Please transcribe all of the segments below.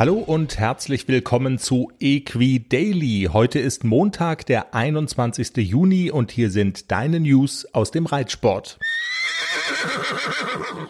Hallo und herzlich willkommen zu Equi Daily. Heute ist Montag, der 21. Juni und hier sind deine News aus dem Reitsport.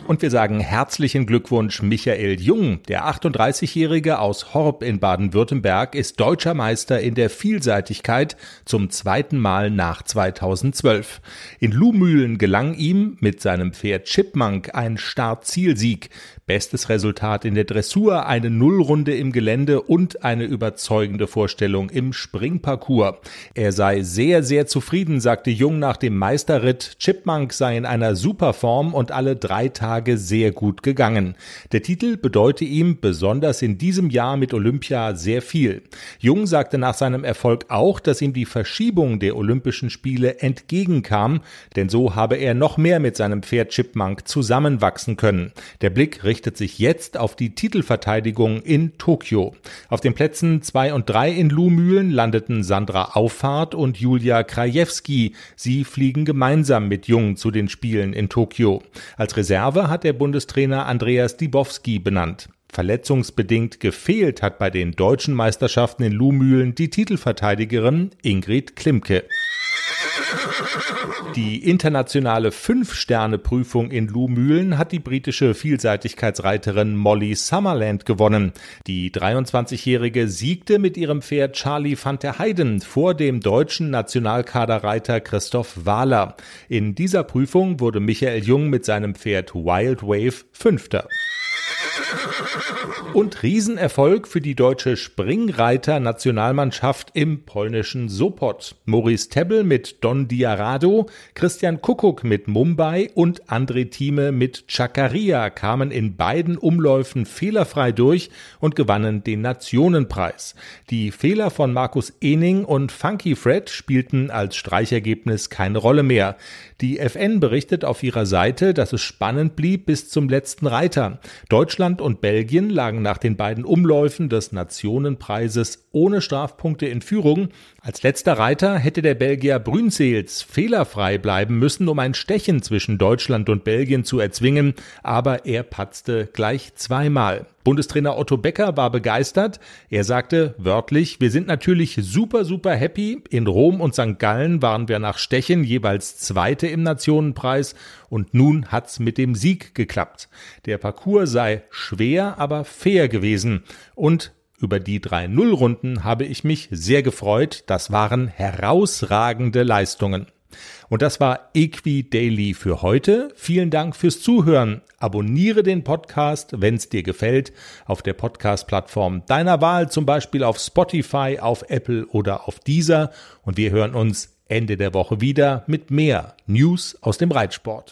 Und wir sagen herzlichen Glückwunsch Michael Jung. Der 38-Jährige aus Horb in Baden-Württemberg ist deutscher Meister in der Vielseitigkeit zum zweiten Mal nach 2012. In Luhmühlen gelang ihm mit seinem Pferd Chipmunk ein Start-Zielsieg. Bestes Resultat in der Dressur, eine Nullrunde im Gelände und eine überzeugende Vorstellung im Springparcours. Er sei sehr, sehr zufrieden, sagte Jung nach dem Meisterritt. Chipmunk sei in einer super Form und alle drei Tage sehr gut gegangen. Der Titel bedeute ihm besonders in diesem Jahr mit Olympia sehr viel. Jung sagte nach seinem Erfolg auch, dass ihm die Verschiebung der Olympischen Spiele entgegenkam, denn so habe er noch mehr mit seinem Pferd Chipmunk zusammenwachsen können. Der Blick richtet sich jetzt auf die Titelverteidigung in Tokio. Auf den Plätzen zwei und drei in Luhmühlen landeten Sandra Auffahrt und Julia Krajewski. Sie fliegen gemeinsam mit Jung zu den Spielen in Tokio. Als Reserve hat der Bundestrainer Andreas Dibowski benannt. Verletzungsbedingt gefehlt hat bei den deutschen Meisterschaften in Luhmühlen die Titelverteidigerin Ingrid Klimke. Die internationale Fünf-Sterne-Prüfung in Luhmühlen hat die britische Vielseitigkeitsreiterin Molly Summerland gewonnen. Die 23-Jährige siegte mit ihrem Pferd Charlie van der Heiden vor dem deutschen Nationalkaderreiter Christoph Wahler. In dieser Prüfung wurde Michael Jung mit seinem Pferd Wild Wave Fünfter. Und Riesenerfolg für die deutsche Springreiter-Nationalmannschaft im polnischen Sopot. Maurice Tebbel mit Don Diarado, Christian Kuckuck mit Mumbai und André Thieme mit Chakaria kamen in beiden Umläufen fehlerfrei durch und gewannen den Nationenpreis. Die Fehler von Markus Ening und Funky Fred spielten als Streichergebnis keine Rolle mehr. Die FN berichtet auf ihrer Seite, dass es spannend blieb bis zum letzten Reiter. Und Belgien lagen nach den beiden Umläufen des Nationenpreises ohne Strafpunkte in Führung. Als letzter Reiter hätte der Belgier Brünseels fehlerfrei bleiben müssen, um ein Stechen zwischen Deutschland und Belgien zu erzwingen, aber er patzte gleich zweimal. Bundestrainer Otto Becker war begeistert. Er sagte wörtlich, wir sind natürlich super, super happy. In Rom und St. Gallen waren wir nach Stechen jeweils Zweite im Nationenpreis und nun hat's mit dem Sieg geklappt. Der Parcours sei schwer, aber fair gewesen und über die drei Nullrunden habe ich mich sehr gefreut. Das waren herausragende Leistungen. Und das war Equi Daily für heute. Vielen Dank fürs Zuhören. Abonniere den Podcast, wenn es dir gefällt, auf der Podcast-Plattform deiner Wahl, zum Beispiel auf Spotify, auf Apple oder auf Deezer. Und wir hören uns Ende der Woche wieder mit mehr News aus dem Reitsport.